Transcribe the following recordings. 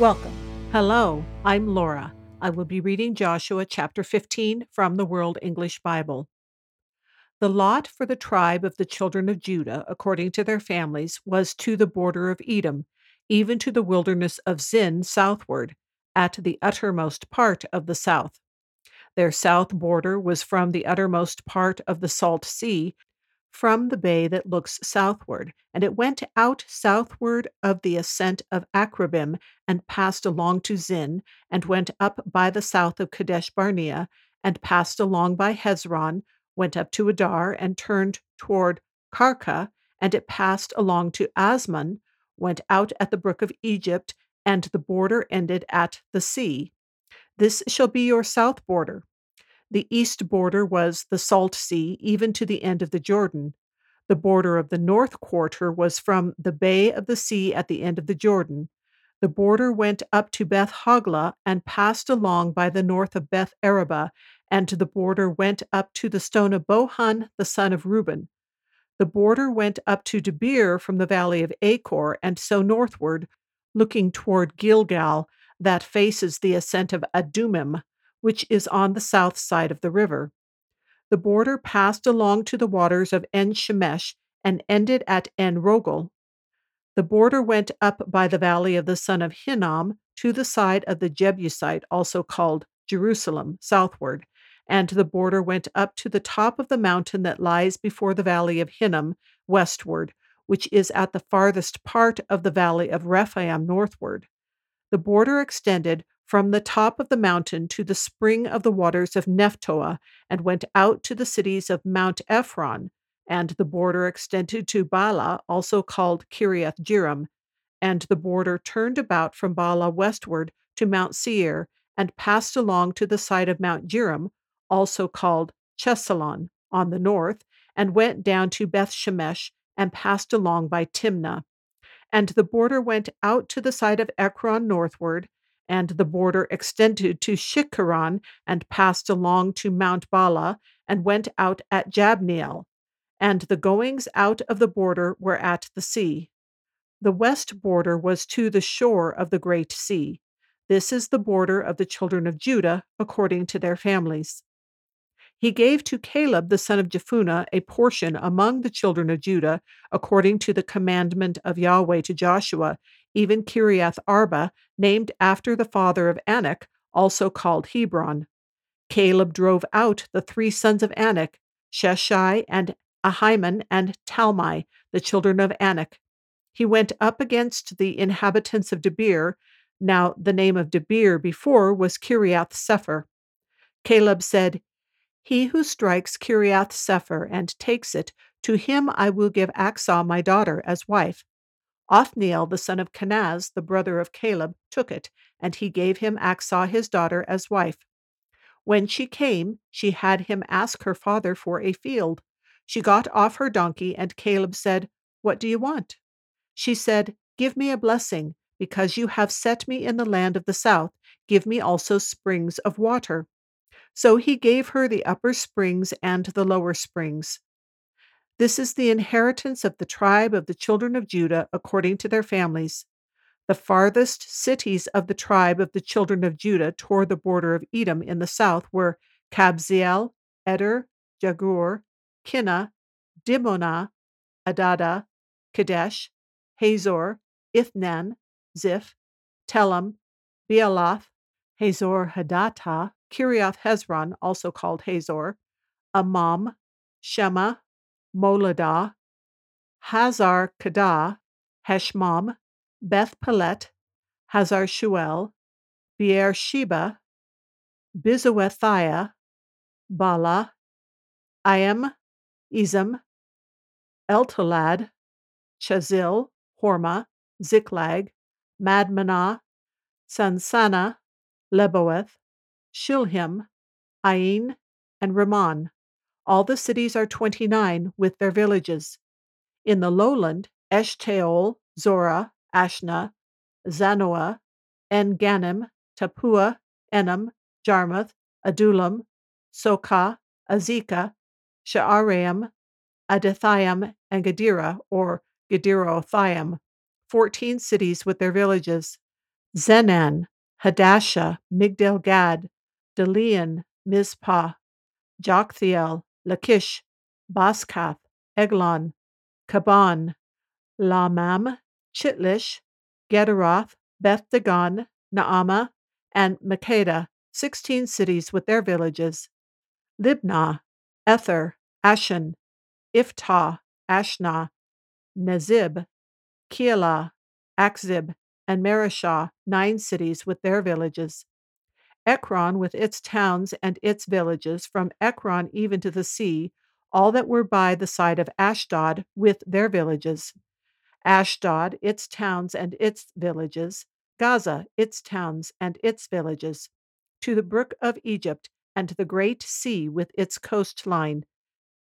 Welcome. Hello, I'm Laura. I will be reading Joshua chapter 15 from the World English Bible. The lot for the tribe of the children of Judah, according to their families, was to the border of Edom, even to the wilderness of Zin southward, at the uttermost part of the south. Their south border was from the uttermost part of the Salt Sea from the bay that looks southward, and it went out southward of the ascent of Akrabbim, and passed along to Zin, and went up by the south of Kadesh Barnea, and passed along by Hezron, went up to Addar, and turned toward Karka, and it passed along to Azmon, went out at the brook of Egypt, and the border ended at the sea. This shall be your south border. The east border was the Salt Sea, even to the end of the Jordan. The border of the north quarter was from the bay of the sea at the end of the Jordan. The border went up to Beth Hoglah and passed along by the north of Beth Arabah, and the border went up to the stone of Bohan, the son of Reuben. The border went up to Debir from the valley of Achor, and so northward, looking toward Gilgal, that faces the ascent of Adummim which is on the south side of the river. The border passed along to the waters of En Shemesh and ended at En Rogel. The border went up by the valley of the son of Hinnom to the side of the Jebusite, also called Jerusalem, southward, and the border went up to the top of the mountain that lies before the valley of Hinnom, westward, which is at the farthest part of the valley of Rephaim, northward. The border extended from the top of the mountain to the spring of the waters of Nephtoah, and went out to the cities of Mount Ephron, and the border extended to Baalah, also called Kiriath Jearim, and the border turned about from Baalah westward to Mount Seir, and passed along to the side of Mount Jearim, also called Chesalon, on the north, and went down to Beth Shemesh, and passed along by Timnah. And the border went out to the side of Ekron northward, and the border extended to Shikkeron and passed along to Mount Baalah and went out at Jabneel. And the goings out of the border were at the sea. The west border was to the shore of the great sea. This is the border of the children of Judah according to their families. He gave to Caleb the son of Jephunneh a portion among the children of Judah, according to the commandment of Yahweh to Joshua, even Kiriath Arba, named after the father of Anak, also called Hebron. Caleb drove out the three sons of Anak, Sheshai and Ahiman and Talmai, the children of Anak. He went up against the inhabitants of Debir. Now the name of Debir before was Kiriath Sepher. Caleb said, he who strikes Kiriath Sepher and takes it, to him I will give Achsah my daughter as wife. Othniel the son of Kenaz, the brother of Caleb, took it, and he gave him Achsah his daughter as wife. When she came, she had him ask her father for a field. She got off her donkey, and Caleb said, What do you want? She said, Give me a blessing, because you have set me in the land of the south. Give me also springs of water. So he gave her the upper springs and the lower springs. This is the inheritance of the tribe of the children of Judah according to their families. The farthest cities of the tribe of the children of Judah toward the border of Edom in the south were Kabzeel, Eder, Jagur, Kinah, Dimonah, Adadah, Kadesh, Hazor, Ithnan, Ziph, Telem, Bealoth, Hazor Hadattah, Kiriath Hezron, also called Hazor, Amam, Shema, Moladah, Hazar Kadah, Heshmon, Beth Pelet, Hazar Shual, Beersheba, Biziothiah, Baalah, Iam, Izam, Eltolad, Chesil, Hormah, Ziklag, Madmannah, Sansannah, Lebaoth, Shilhim, Ain, and Rimmon. All the cities are twenty nine, with their villages. In the lowland, Eshtaol, Zorah, Ashnah, Zanoah, En Gannim, Tappuah, Enam, Jarmuth, Adullam, Soka, Azekah, Sha'araim, Adathaim, and Gadira, or Gederothaim, fourteen cities with their villages. Zenan, Hadashah, Migdal Gad, Dilean, Mizpah, Joktheel, Lachish, Baskath, Eglon, Kaban, Lahmam, Chitlish, Gederoth, Beth Dagon, Naamah, and Makkedah, sixteen cities with their villages. Libnah, Ether, Ashen, Iphtah, Ashnah, Nezib, Keilah, Achzib, and Mareshah, nine cities with their villages. Ekron with its towns and its villages, from Ekron even to the sea, all that were by the side of Ashdod with their villages. Ashdod, its towns and its villages. Gaza, its towns and its villages. To the brook of Egypt and the great sea with its coastline.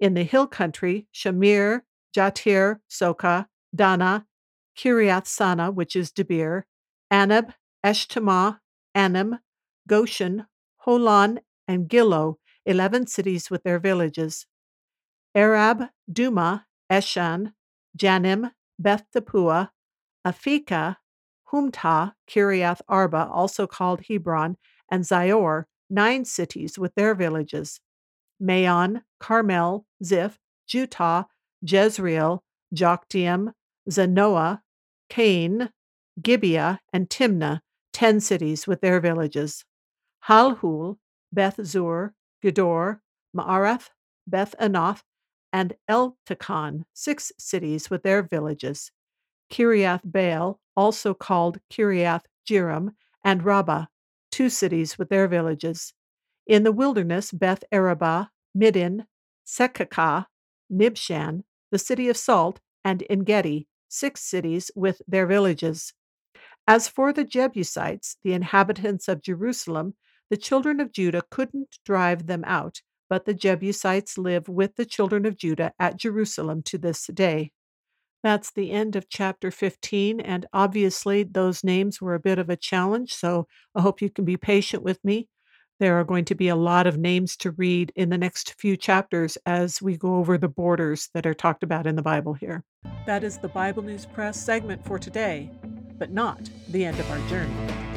In the hill country, Shamir, Jattir, Soka, Dannah, Kiriath Sannah, which is Debir, Anab, Eshtemoa, Anim, Goshen, Holon, and Giloh, eleven cities with their villages. Arab, Dumah, Eshan, Janim, Beth Tappuah, Aphekah, Humtah, Kiriath Arba, also called Hebron, and Zior, nine cities with their villages. Maon, Carmel, Ziph, Juttah, Jezreel, Jokdeam, Zanoah, Kain, Gibeah, and Timnah, ten cities with their villages. Halhul, Beth Zur, Gedor, Maarath, Beth Anath, and Eltekon, six cities with their villages. Kiriath Baal, also called Kiriath Jearim, and Rabbah, two cities with their villages. In the wilderness, Beth Arabah, Middin, Secacah, Nibshan, the city of Salt, and Engedi, six cities with their villages. As for the Jebusites, the inhabitants of Jerusalem, the children of Judah couldn't drive them out, but the Jebusites live with the children of Judah at Jerusalem to this day. That's the end of chapter 15, and obviously those names were a bit of a challenge, so I hope you can be patient with me. There are going to be a lot of names to read in the next few chapters as we go over the borders that are talked about in the Bible here. That is the Bible News Press segment for today, but not the end of our journey.